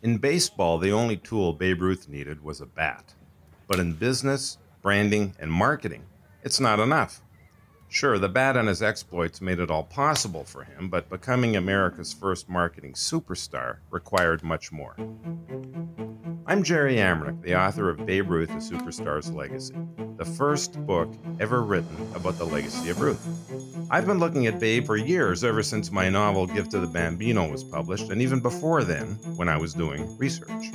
In baseball, the only tool Babe Ruth needed was a bat. But in business, branding, and marketing, it's not enough. Sure, the bat and his exploits made it all possible for him, but becoming America's first marketing superstar required much more. I'm Jerry Amernick, the author of Babe Ruth, A Superstar's Legacy, the first book ever written about the legacy of Ruth. I've been looking at Babe for years, ever since my novel Gift of the Bambino was published, and even before then, when I was doing research.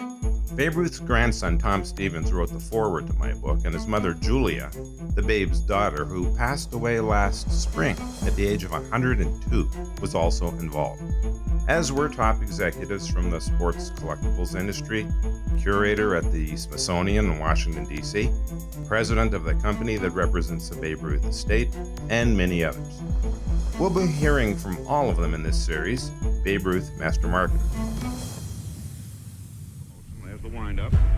Babe Ruth's grandson, Tom Stevens, wrote the foreword to my book, and his mother, Julia, the babe's daughter, who passed away last spring at the age of 102, was also involved. As were top executives from the sports collectibles industry, curator at the Smithsonian in Washington, D.C., president of the company that represents the Babe Ruth estate, and many others. We'll be hearing from all of them in this series Babe Ruth Master Marketer. There's the windup.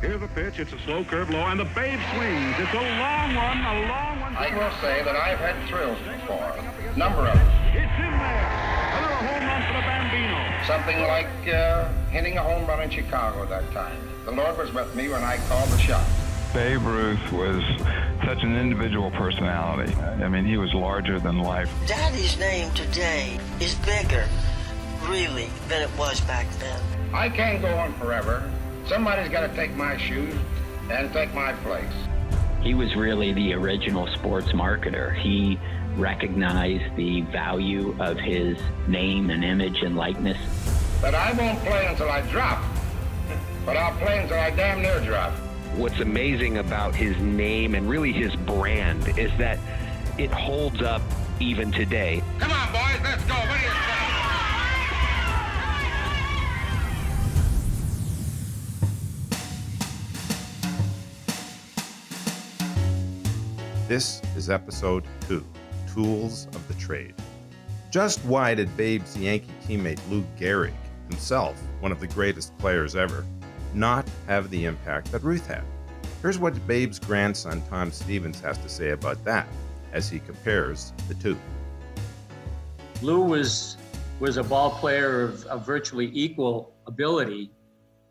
Here's the pitch. It's a slow curve low, and the babe swings. It's a long one, a long one. I will say that I've had thrills before. Number of them. It's in there. Another home run for the Bambino. Something like uh, hitting a home run in Chicago that time. The Lord was with me when I called the shot. Babe Ruth was such an individual personality. I mean, he was larger than life. Daddy's name today is bigger, really, than it was back then. I can't go on forever. Somebody's got to take my shoes and take my place. He was really the original sports marketer. He recognized the value of his name and image and likeness. But I won't play until I drop. But I'll play until I damn near drop. What's amazing about his name and really his brand is that it holds up even today. Come on, boys, let's go. This is episode two Tools of the Trade. Just why did Babe's Yankee teammate Lou Gehrig, himself one of the greatest players ever, not have the impact that Ruth had? Here's what Babe's grandson Tom Stevens has to say about that as he compares the two. Lou was was a ball player of, of virtually equal ability,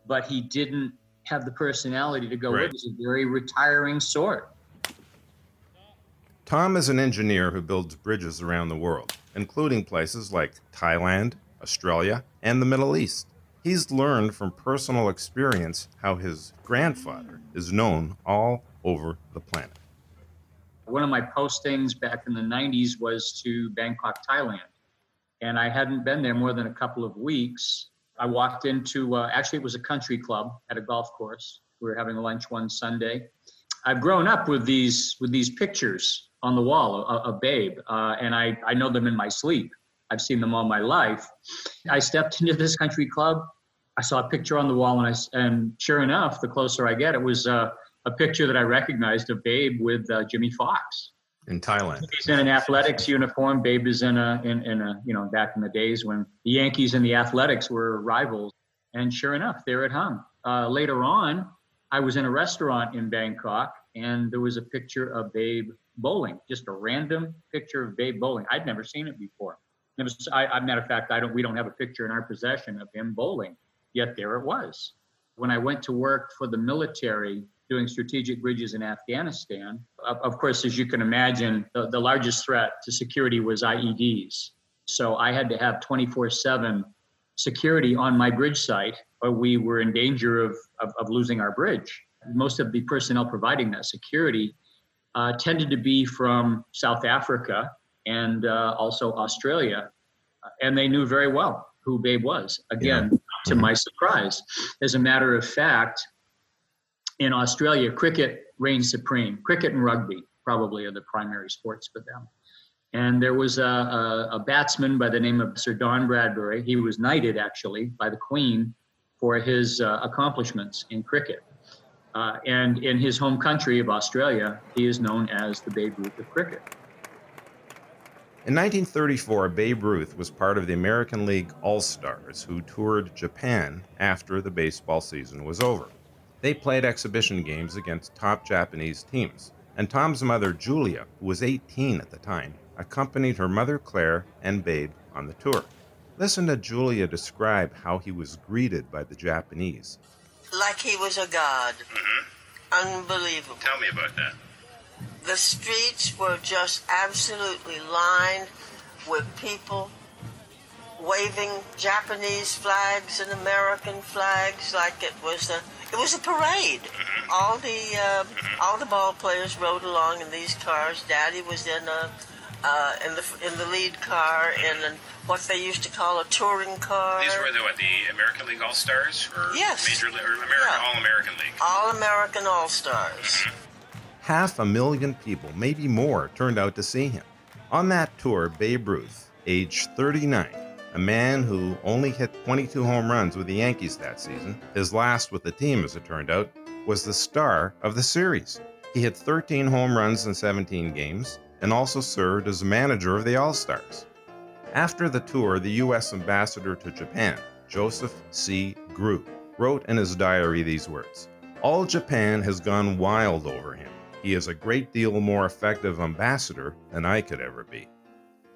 but he didn't have the personality to go Right. with. it. He's a very retiring sort. Tom is an engineer who builds bridges around the world, including places like Thailand, Australia, and the Middle East. He's learned from personal experience how his grandfather is known all over the planet. One of my postings back in the 90s was to Bangkok, Thailand. And I hadn't been there more than a couple of weeks. I walked into, uh, actually, it was a country club at a golf course. We were having lunch one Sunday. I've grown up with these with these pictures on the wall a, of Babe, uh, and I, I know them in my sleep. I've seen them all my life. I stepped into this country club. I saw a picture on the wall, and I and sure enough, the closer I get, it was uh, a picture that I recognized of Babe with uh, Jimmie Foxx. In Thailand. He's in an athletics uniform. Babe is in a in, in a you know back in the days when the Yankees and the Athletics were rivals. And sure enough, there it hung. Uh, later on, I was in a restaurant in Bangkok, and there was a picture of Babe bowling. Just a random picture of Babe bowling. I'd never seen it before. It was, I, I, matter of fact, I don't. We don't have a picture in our possession of him bowling. Yet there it was. When I went to work for the military doing strategic bridges in Afghanistan, of, of course, as you can imagine, the, the largest threat to security was IEDs. So I had to have 24 7 security on my bridge site, or we were in danger of, of, of losing our bridge. Most of the personnel providing that security uh, tended to be from South Africa and uh, also Australia. And they knew very well who Babe was. Again, to my surprise. As a matter of fact, in Australia, cricket reigns supreme. Cricket and rugby probably are the primary sports for them. And there was a, a, a batsman by the name of Sir Don Bradbury. He was knighted actually by the Queen for his uh, accomplishments in cricket. Uh, and in his home country of Australia, he is known as the Babe Ruth of cricket. In 1934, Babe Ruth was part of the American League All Stars who toured Japan after the baseball season was over. They played exhibition games against top Japanese teams, and Tom's mother, Julia, who was 18 at the time, accompanied her mother, Claire, and Babe on the tour. Listen to Julia describe how he was greeted by the Japanese. Like he was a god. Mm-hmm. Unbelievable. Tell me about that. The streets were just absolutely lined with people waving Japanese flags and American flags like it was a it was a parade. Mm-hmm. All the uh, all the ball players rode along in these cars. Daddy was in a uh, in the in the lead car in what they used to call a touring car. These were the what the American League All Stars or Yes. Major League or American Yeah. All American League. All American All Stars. Half a million people, maybe more, turned out to see him. On that tour, Babe Ruth, age 39, a man who only hit 22 home runs with the Yankees that season, his last with the team as it turned out, was the star of the series. He hit 13 home runs in 17 games and also served as manager of the All Stars. After the tour, the U.S. ambassador to Japan, Joseph C. Grew, wrote in his diary these words All Japan has gone wild over him. He is a great deal more effective ambassador than I could ever be.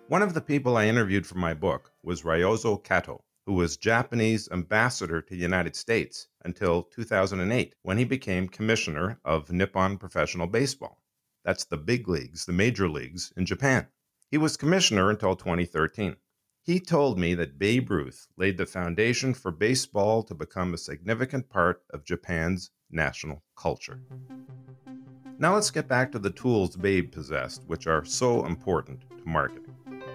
One of the people I interviewed for my book was Ryozo Kato, who was Japanese ambassador to the United States until 2008 when he became commissioner of Nippon Professional Baseball. That's the big leagues, the major leagues in Japan. He was commissioner until 2013. He told me that Babe Ruth laid the foundation for baseball to become a significant part of Japan's national culture. Now let's get back to the tools Babe possessed, which are so important to marketing.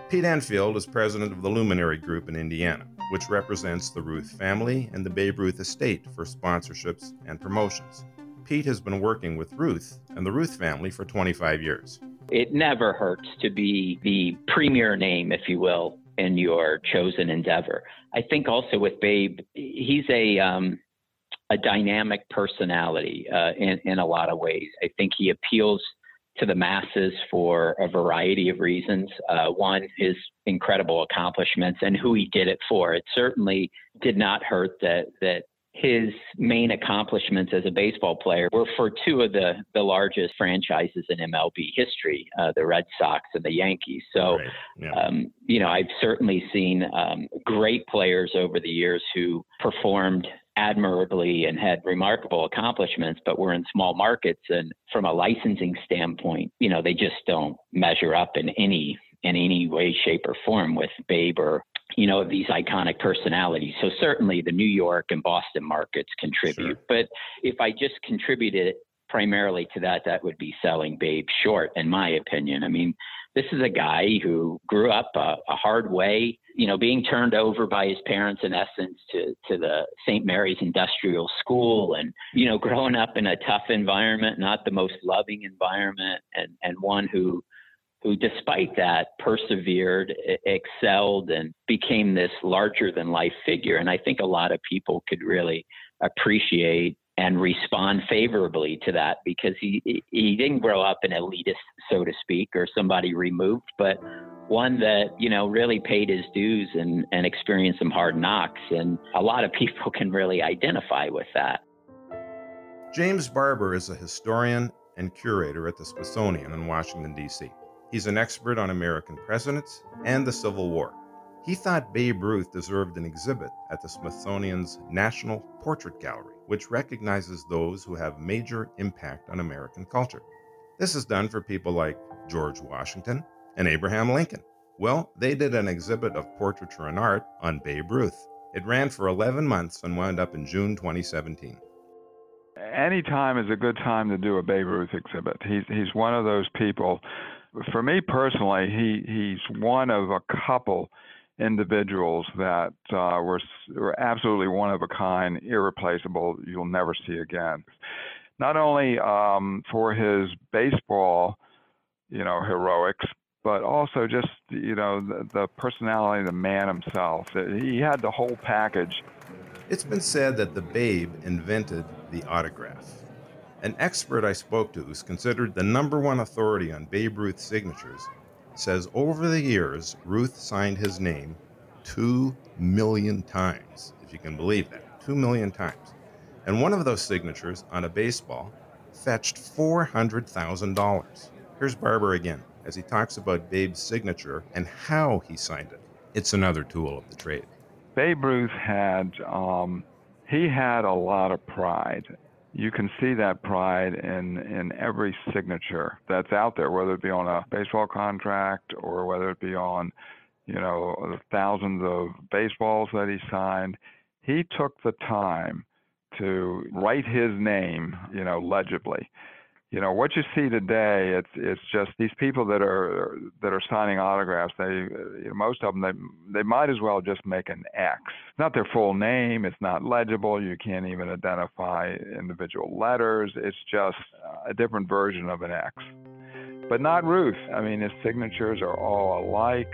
Pete Enfield is president of the Luminary Group in Indiana, which represents the Ruth family and the Babe Ruth estate for sponsorships and promotions. Pete has been working with Ruth and the Ruth family for 25 years. It never hurts to be the premier name, if you will, in your chosen endeavor. I think also with Babe, he's a um, a dynamic personality uh, in in a lot of ways. I think he appeals to the masses for a variety of reasons. Uh, one, his incredible accomplishments and who he did it for. It certainly did not hurt that that his main accomplishments as a baseball player were for two of the, the largest franchises in MLB history, uh, the Red Sox and the Yankees. So, Right, yeah. um, you know, I've certainly seen um, great players over the years who performed admirably and had remarkable accomplishments, but were in small markets. And from a licensing standpoint, you know, they just don't measure up in any in any way, shape, or form with Babe or you know of these iconic personalities. So certainly the New York and Boston markets contribute. Sure. But if I just contributed primarily to that, that would be selling Babe short, in my opinion. I mean, this is a guy who grew up a, a hard way, you know, being turned over by his parents in essence to, to the St. Mary's Industrial School and, you know, growing up in a tough environment, not the most loving environment, and, and one who who despite that persevered, excelled, and became this larger than life figure. And I think a lot of people could really appreciate and respond favorably to that because he he didn't grow up an elitist, so to speak, or somebody removed, but one that you know really paid his dues and and experienced some hard knocks, and a lot of people can really identify with that. James Barber is a historian and curator at the Smithsonian in Washington, D.C. He's an expert on American presidents and the Civil War. He thought Babe Ruth deserved an exhibit at the Smithsonian's National Portrait Gallery, which recognizes those who have major impact on American culture. This is done for people like George Washington and Abraham Lincoln. Well, they did an exhibit of portraiture and art on Babe Ruth. It ran for 11 months and wound up in June 2017. any time is a good time to do a Babe Ruth exhibit. He's he's one of those people. For me personally, he he's one of a couple individuals that uh, were were absolutely one of a kind, irreplaceable. You'll never see again. Not only um, for his baseball, you know, heroics, but also just you know the, the personality, the man himself. He had the whole package. It's been said that the Babe invented the autograph. An expert I spoke to, who's considered the number one authority on Babe Ruth signatures, says over the years, Ruth signed his name two million times, if you can believe that. Two million times. And one of those signatures on a baseball fetched $400,000. Here's Barber again as he talks about Babe's signature and how he signed it. it's another tool of the trade. Babe Ruth had um, he had a lot of pride. You can see that pride in in every signature that's out there, whether it be on a baseball contract or whether it be on, you know, the thousands of baseballs that he signed. He took the time to write his name, you know, legibly you know what you see today it's it's just these people that are that are signing autographs they you know, most of them they they might as well just make an x. Not their full name it's not legible you can't even identify individual letters it's just a different version of an x. But not ruth i mean his signatures are all alike.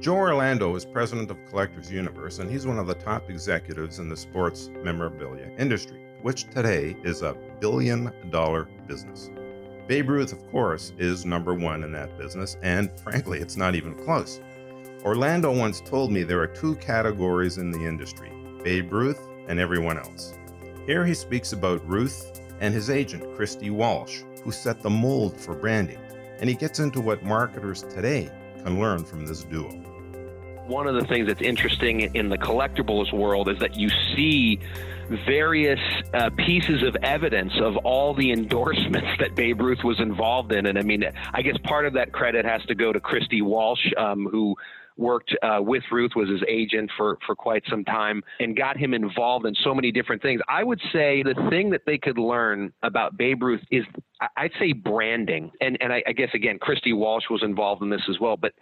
Joe Orlando is president of Collectors Universe, and he's one of the top executives in the sports memorabilia industry which today is a billion dollar business. Babe Ruth, of course, is number one in that business, and frankly, it's not even close. Orlando once told me there are two categories in the industry Babe Ruth and everyone else. Here he speaks about Ruth and his agent, Christy Walsh, who set the mold for branding, and he gets into what marketers today can learn from this duo. One of the things that's interesting in the collectibles world is that you see various uh, pieces of evidence of all the endorsements that Babe Ruth was involved in. And I mean, I guess part of that credit has to go to Christy Walsh, um, who worked uh, with Ruth, was his agent for, for quite some time, and got him involved in so many different things. I would say the thing that they could learn about Babe Ruth is, I'd say, branding. And, and I, I guess, again, Christy Walsh was involved in this as well. But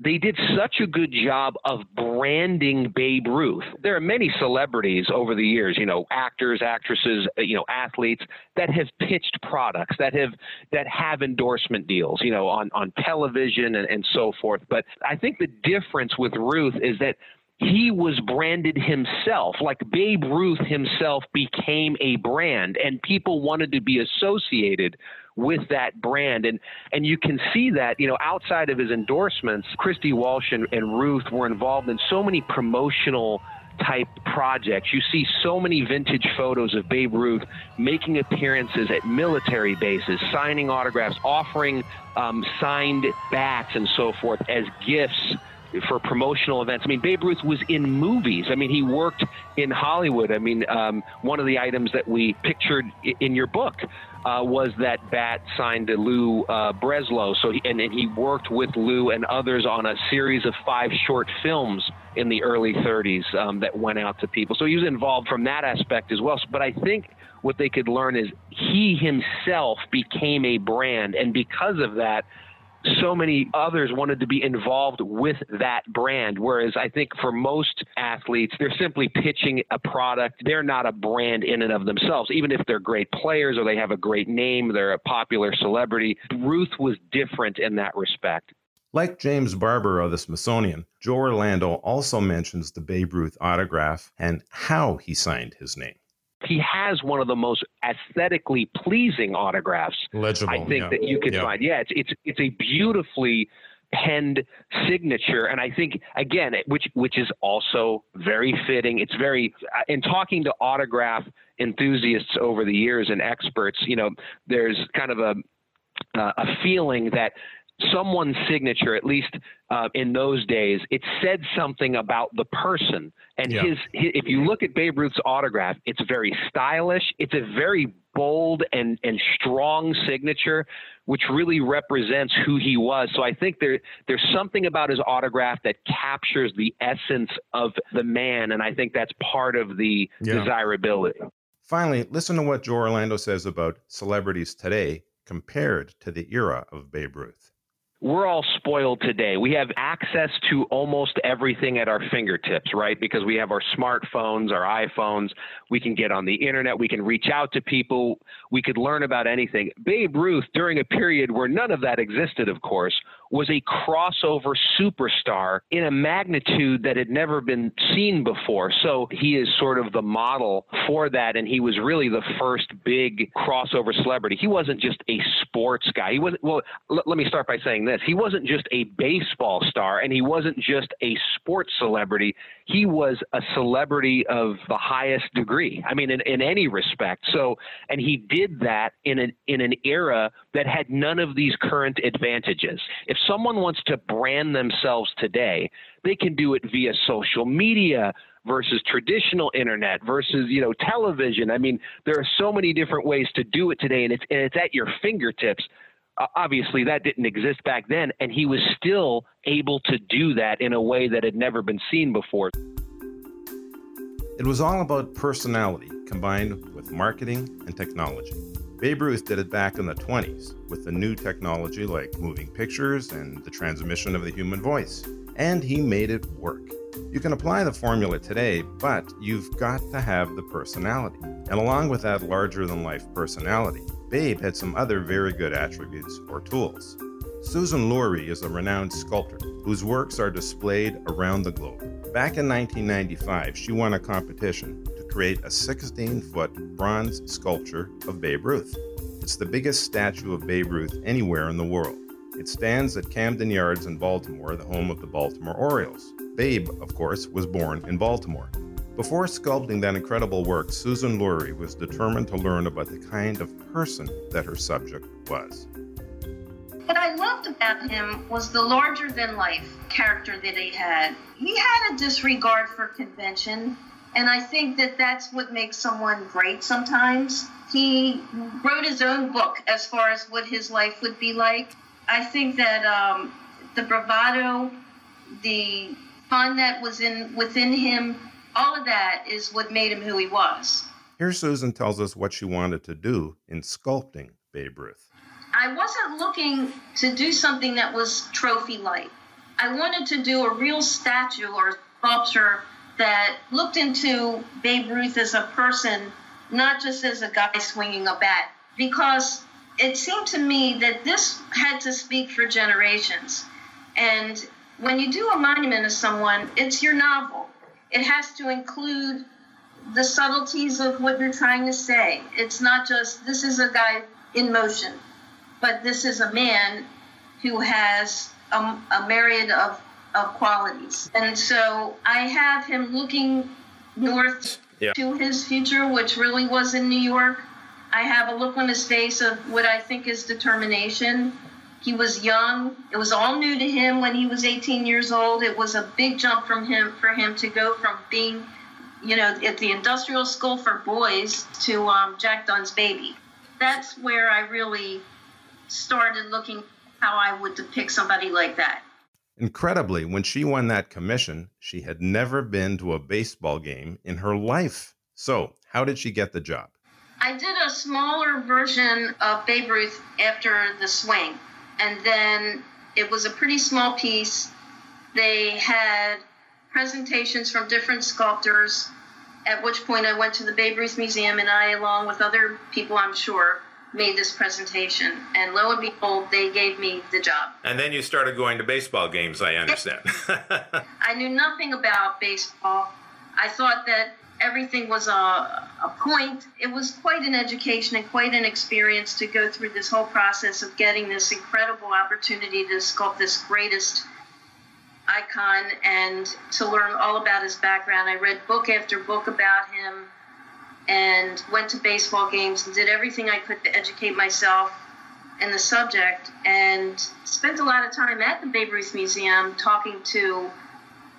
they did such a good job of branding Babe Ruth. There are many celebrities over the years, you know, actors, actresses, uh, you know, athletes that have pitched products that have that have endorsement deals, you know, on on television and, and so forth. But I think the difference with Ruth is that he was branded himself. Like Babe Ruth himself became a brand, and people wanted to be associated with that brand. And and you can see that, you know, outside of his endorsements, Christy Walsh and, and Ruth were involved in so many promotional type projects. You see so many vintage photos of Babe Ruth making appearances at military bases, signing autographs, offering um, signed bats and so forth as gifts for promotional events. I mean, Babe Ruth was in movies. I mean, he worked in Hollywood. I mean, um, one of the items that we pictured in your book uh, was that bat signed to Lou uh, Breslow. So, he, and, and he worked with Lou and others on a series of five short films in the early 30s um, that went out to people. So he was involved from that aspect as well. But I think what they could learn is he himself became a brand, and because of that so many others wanted to be involved with that brand. Whereas I think for most athletes, they're simply pitching a product. They're not a brand in and of themselves, even if they're great players or they have a great name, they're a popular celebrity. Ruth was different in that respect. Like James Barber of the Smithsonian, Joe Orlando also mentions the Babe Ruth autograph and how he signed his name he has one of the most aesthetically pleasing autographs Legible, I think yeah. that you could yeah. find. Yeah, it's it's it's a beautifully penned signature and i think again which which is also very fitting it's very uh, in talking to autograph enthusiasts over the years and experts you know there's kind of a uh, a feeling that someone's signature, at least uh, in those days, it said something about the person. And yeah. his, his, if you look at Babe Ruth's autograph, it's very stylish. It's a very bold and, and strong signature, which really represents who he was. So I think there there's something about his autograph that captures the essence of the man, and I think that's part of the yeah. desirability. Finally, listen to what Joe Orlando says about celebrities today compared to the era of Babe Ruth we're all spoiled today. We have access to almost everything at our fingertips, right? Because we have our smartphones, our iPhones. We can get on the internet. We can reach out to people. We could learn about anything. Babe Ruth, during a period where none of that existed, of course, was a crossover superstar in a magnitude that had never been seen before. So he is sort of the model for that. And he was really the first big crossover celebrity. He wasn't just a sports guy. He wasn't, well, l- let me start by saying this. He wasn't just a baseball star and he wasn't just a sports celebrity. He was a celebrity of the highest degree. I mean, in, in any respect. So, and he did that in an, in an era that had none of these current advantages. If someone wants to brand themselves today, they can do it via social media versus traditional internet versus you know television. I mean, there are so many different ways to do it today, and it's and it's at your fingertips. Uh, obviously, that didn't exist back then, and he was still able to do that in a way that had never been seen before. It was all about personality combined with marketing and technology. Babe Ruth did it back in the 20s with the new technology like moving pictures and the transmission of the human voice. And he made it work. You can apply the formula today, but you've got to have the personality. And along with that larger than life personality, Babe had some other very good attributes or tools. Susan Luery is a renowned sculptor whose works are displayed around the globe. Back in 1995, she won a competition create a 16 foot bronze sculpture of Babe Ruth. It's the biggest statue of Babe Ruth anywhere in the world. It stands at Camden Yards in Baltimore, the home of the Baltimore Orioles. Babe, of course, was born in Baltimore. Before sculpting that incredible work, Susan Luery was determined to learn about the kind of person that her subject was. What I loved about him was the larger than life character that he had. He had a disregard for convention, and I think that that's what makes someone great sometimes. He wrote his own book as far as what his life would be like. I think that um, the bravado, the fun that was in within him, all of that is what made him who he was. Here, Susan tells us what she wanted to do in sculpting Babe Ruth. I wasn't looking to do something that was trophy like. I wanted to do a real statue or sculpture that looked into Babe Ruth as a person, not just as a guy swinging a bat, because it seemed to me that this had to speak for generations. And when you do a monument of someone, it's your novel. It has to include the subtleties of what you're trying to say. It's not just this is a guy in motion, but this is a man who has a, a myriad of, of qualities. And so I have him looking north yeah. to his future, which really was in New York. I have a look on his face of what I think is determination he was young. It was all new to him when he was 18 years old. It was a big jump from him for him to go from being, you know, at the industrial school for boys to um, Jack Dunn's baby. That's where I really started looking how I would depict somebody like that. Incredibly, when she won that commission, she had never been to a baseball game in her life. So, how did she get the job? I did a smaller version of Babe Ruth after the swing and then it was a pretty small piece. They had presentations from different sculptors, at which point I went to the Babe Ruth Museum and I, along with other people I'm sure, made this presentation. And lo and behold, they gave me the job. And then you started going to baseball games, I understand. I knew nothing about baseball. I thought that everything was a, a point. It was quite an education and quite an experience to go through this whole process of getting this incredible opportunity to sculpt this greatest icon and to learn all about his background. I read book after book about him and went to baseball games and did everything I could to educate myself in the subject and spent a lot of time at the Babe Ruth Museum talking to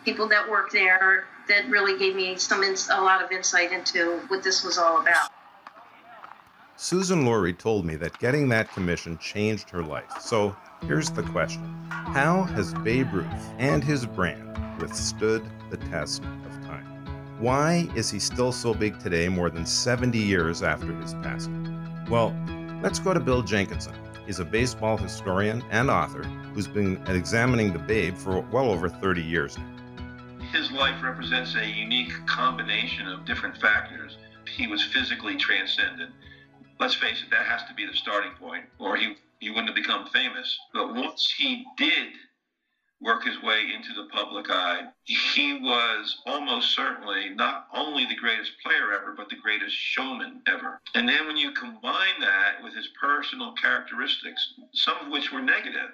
people that work there that really gave me some ins- a lot of insight into what this was all about. Susan Luery told me that getting that commission changed her life. So here's the question How has Babe Ruth and his brand withstood the test? Why is he still so big today, more than 70 years after his passing? Well, let's go to Bill Jenkinson. He's a baseball historian and author who's been examining the Babe for well over 30 years now his life represents a unique combination of different factors. He was physically transcendent. Let's face it, that has to be the starting point, or he, he wouldn't have become famous. But once he did work his way into the public eye, he was almost certainly not only the greatest player ever, but the greatest showman ever. And then when you combine that with his personal characteristics, some of which were negative,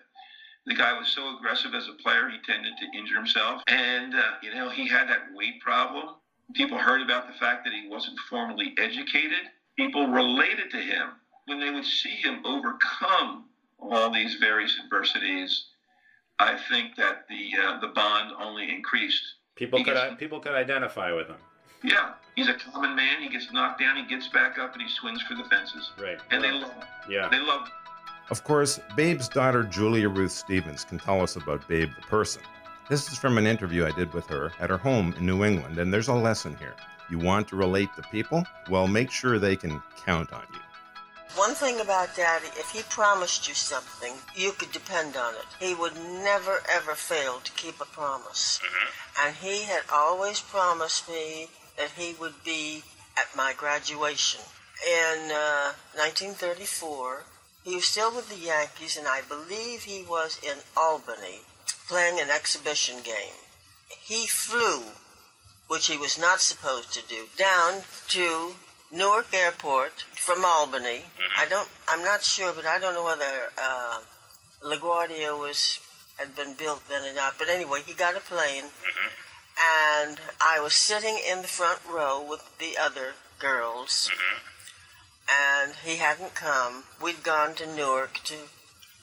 the guy was so aggressive as a player, he tended to injure himself. And, uh, you know, he had that weight problem. People heard about the fact that he wasn't formally educated. People related to him when they would see him overcome all these various adversities I think that the uh, the bond only increased. People could gets, people could identify with him. Yeah, he's a common man. He gets knocked down, he gets back up, and he swings for the fences. Right. And well, they love him. Yeah. They love him. Of course, Babe's daughter Julia Ruth Stevens can tell us about Babe the person. This is from an interview I did with her at her home in New England, and there's a lesson here. You want to relate to people? Well, make sure they can count on you. One thing about Daddy, if he promised you something, you could depend on it. He would never ever fail to keep a promise. Mm-hmm. And he had always promised me that he would be at my graduation. In uh, 1934, he was still with the Yankees, and I believe he was in Albany playing an exhibition game. He flew, which he was not supposed to do, down to Newark Airport from Albany. Mm-hmm. I don't. I'm not sure, but I don't know whether uh, LaGuardia was had been built then or not. But anyway, he got a plane, mm-hmm. and I was sitting in the front row with the other girls, mm-hmm. and he hadn't come. We'd gone to Newark to.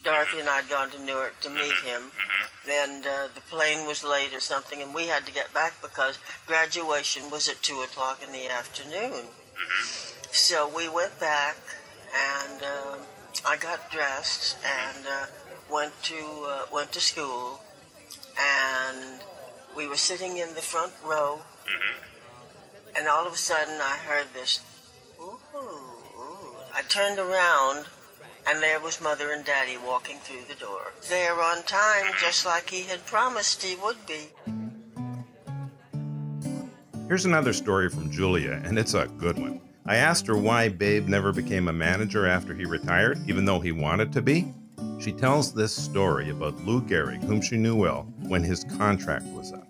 Dorothy and I'd gone to Newark to meet him, and uh, the plane was late or something, and we had to get back because graduation was at two o'clock in the afternoon. So we went back, and uh, I got dressed and uh, went to uh, went to school, and we were sitting in the front row, and all of a sudden I heard this. Ooh, ooh. I turned around, and there was Mother and Daddy walking through the door. There on time, just like he had promised he would be. Here's another story from Julia, and it's a good one. I asked her why Babe never became a manager after he retired, even though he wanted to be. She tells this story about Lou Gehrig, whom she knew well, when his contract was up.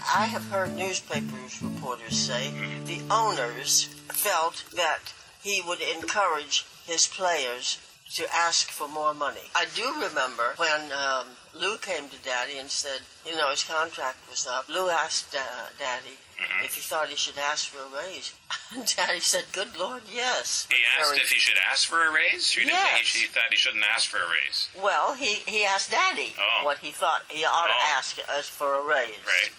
I have heard newspapers reporters say the owners felt that he would encourage his players to ask for more money. I do remember when um, Lou came to Daddy and said, you know, his contract was up. Lou asked uh, Daddy if he thought he should ask for a raise. And Daddy said, good Lord, yes. He asked Very- if he should ask for a raise. You Yes. he, should, he thought he shouldn't ask for a raise. Well, he, he asked Daddy Oh. what he thought he ought to Oh. ask us for a raise. Right.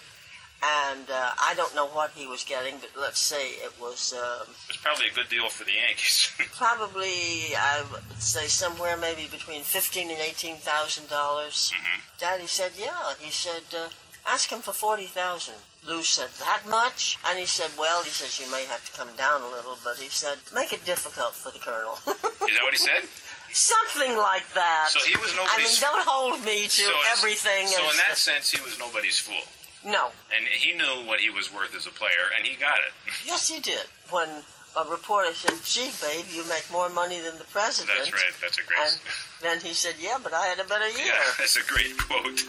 And uh, I don't know what he was getting, but let's say it was um, It was probably a good deal for the Yankees. probably I would say somewhere maybe between fifteen and eighteen thousand dollars. Mm-hmm. Daddy said, "Yeah." He said, uh, "Ask him for forty thousand. Lou said, "That much?" And he said, "Well," he says, "You may have to come down a little," but he said, "Make it difficult for the colonel." Is that what he said? Something like that. So he was nobody's. I mean, don't hold me to So everything. So in that sense, he was nobody's fool, no. and he knew what he was worth as a player, and he got it. Yes, he did. When a reporter said, "Gee, babe, you make more money than the president," That's right. That's a great. and then he said, "Yeah, but I had a better year." yeah, that's a great quote.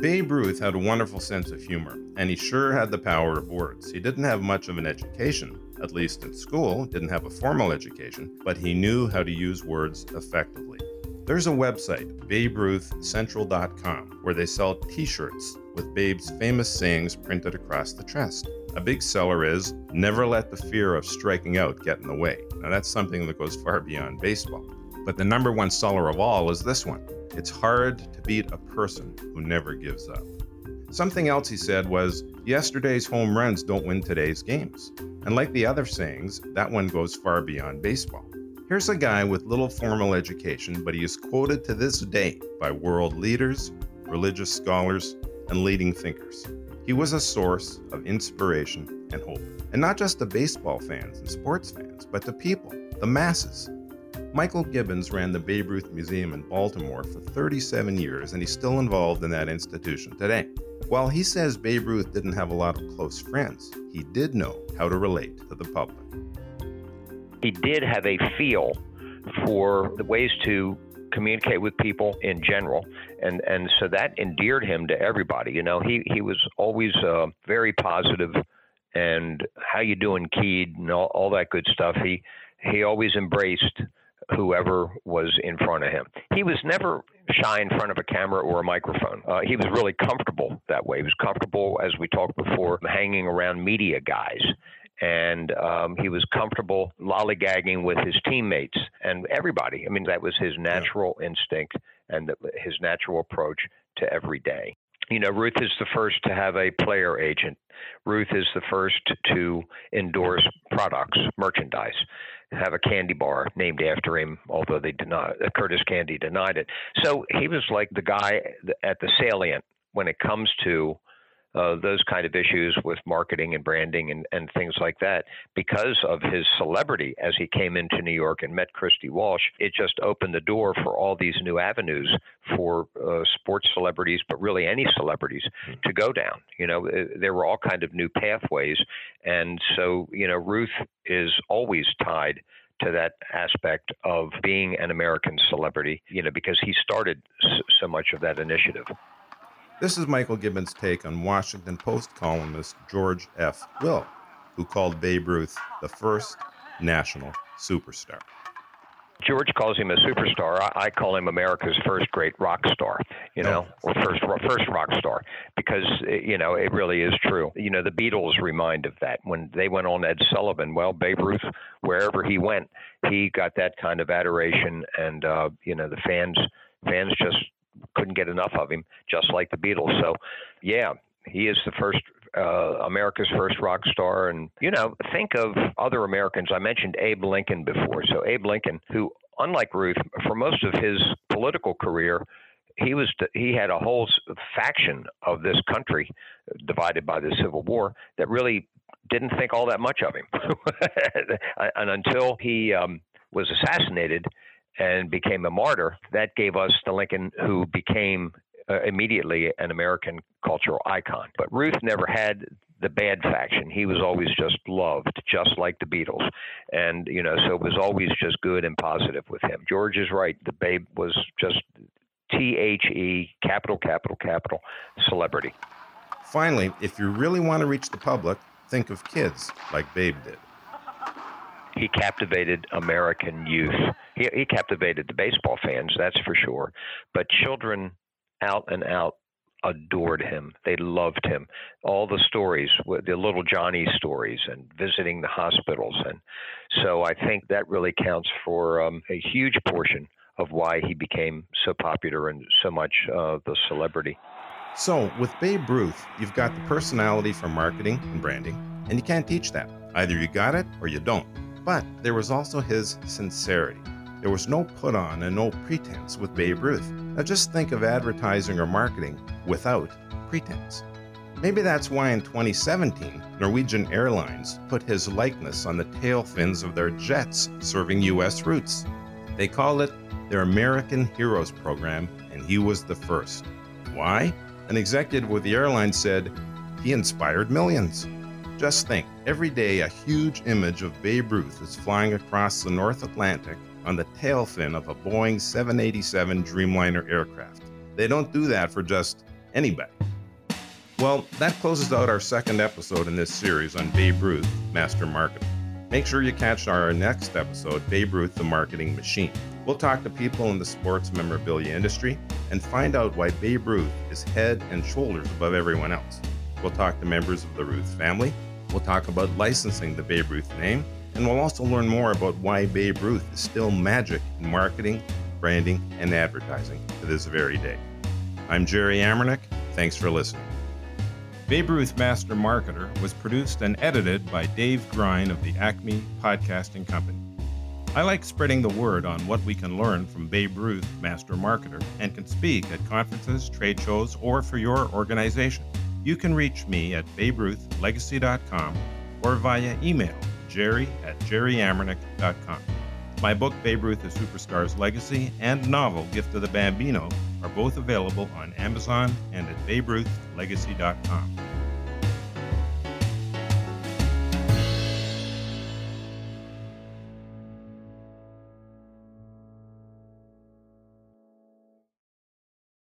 Babe Ruth had a wonderful sense of humor, and he sure had the power of words. He didn't have much of an education, at least in school, didn't have a formal education, but he knew how to use words effectively. There's a website, baberuthcentral.com, where they sell t shirts with Babe's famous sayings printed across the chest. A big seller is never let the fear of striking out get in the way. Now, that's something that goes far beyond baseball. But the number one seller of all is this one it's hard to beat a person who never gives up. Something else he said was, Yesterday's home runs don't win today's games. And like the other sayings, that one goes far beyond baseball. Here's a guy with little formal education, but he is quoted to this day by world leaders, religious scholars, and leading thinkers. He was a source of inspiration and hope. And not just to baseball fans and sports fans, but to people, the masses. Michael Gibbons ran the Babe Ruth Museum in Baltimore for 37 years, and he's still involved in that institution today. While he says Babe Ruth didn't have a lot of close friends, he did know how to relate to the public. He did have a feel for the ways to communicate with people in general and and so that endeared him to everybody you know? He he was always uh, very positive and how you doing keyed and all, all that good stuff. He he always embraced whoever was in front of him. He was never shy in front of a camera or a microphone. Uh, he was really comfortable that way. He was comfortable as we talked before hanging around media guys and um, he was comfortable lollygagging with his teammates and everybody. I mean, that was his natural instinct, and the, his natural approach to every day. You know, Ruth is the first to have a player agent. Ruth is the first to endorse products, merchandise, have a candy bar named after him, although they denied, Curtiss Candy denied it. So he was like the guy at the salient when it comes to uh, those kind of issues with marketing and branding and, and things like that. Because of his celebrity as he came into New York and met Christy Walsh, it just opened the door for all these new avenues for uh, sports celebrities, but really any celebrities mm-hmm. to go down. You know, uh, there were all kind of new pathways. And so, you know, Ruth is always tied to that aspect of being an American celebrity, you know, because he started so much of that initiative. This is Michael Gibbons' take on Washington Post columnist George F. Will, who called Babe Ruth the first national superstar. George calls him a superstar. I, call him America's first great rock star, you know, or first first rock star, because you know it really is true. You know, the Beatles remind of that when they went on Ed Sullivan. Well, Babe Ruth, wherever he went, he got that kind of adoration, and uh, you know the fans fans just couldn't get enough of him, just like the Beatles. So, yeah, he is the first uh, America's first rock star. And, you know, think of other Americans. I mentioned Abe Lincoln before. So, Abe Lincoln, who, unlike Ruth, for most of his political career, he was he had a whole faction of this country divided by the Civil War that really didn't think all that much of him, and until he um, was assassinated, and became a martyr, that gave us the Lincoln who became uh, immediately an American cultural icon. But Ruth never had the bad faction. He was always just loved, just like the Beatles. And, you know, so it was always just good and positive with him. George is right. The babe was just T H E, capital, capital, capital, celebrity. Finally, if you really want to reach the public, think of kids like Babe did he captivated American youth. He, he captivated the baseball fans, that's for sure. But children out and out adored him. They loved him. All the stories, the little Johnny stories, and visiting the hospitals, and so I think that really counts for um, a huge portion of why he became so popular and so much uh, the celebrity. So, with Babe Ruth, you've got the personality for marketing and branding, and you can't teach that. Either you got it or you don't. But there was also his sincerity. There was no put on and no pretense with Babe Ruth. Now just think of advertising or marketing without pretense. Maybe that's why in 2017, Norwegian Airlines put his likeness on the tail fins of their jets serving U.S. routes. They call it their American Heroes Program, and he was the first. Why? An executive with the airline said he inspired millions. Just think, every day a huge image of Babe Ruth is flying across the North Atlantic on the tail fin of a Boeing 787 Dreamliner aircraft. They don't do that for just anybody. Well, that closes out our second episode in this series on Babe Ruth, Master Marketer. Make sure you catch our next episode, Babe Ruth, the Marketing Machine. We'll talk to people in the sports memorabilia industry and find out why Babe Ruth is head and shoulders above everyone else. We'll talk to members of the Ruth family We'll talk about licensing the Babe Ruth name, and we'll also learn more about why Babe Ruth is still magic in marketing, branding, and advertising to this very day. I'm Jerry Amernick. Thanks for listening. Babe Ruth Master Marketer was produced and edited by Dave Grine of the Acme Podcasting Company. I like spreading the word on what we can learn from Babe Ruth Master Marketer and can speak at conferences, trade shows, or for your organization. You can reach me at baberuthlegacy.com or via email jerry at jerryamernick.com. My book, Babe Ruth, A Superstar's Legacy, and novel, Gift of the Bambino, are both available on Amazon and at baberuthlegacy.com.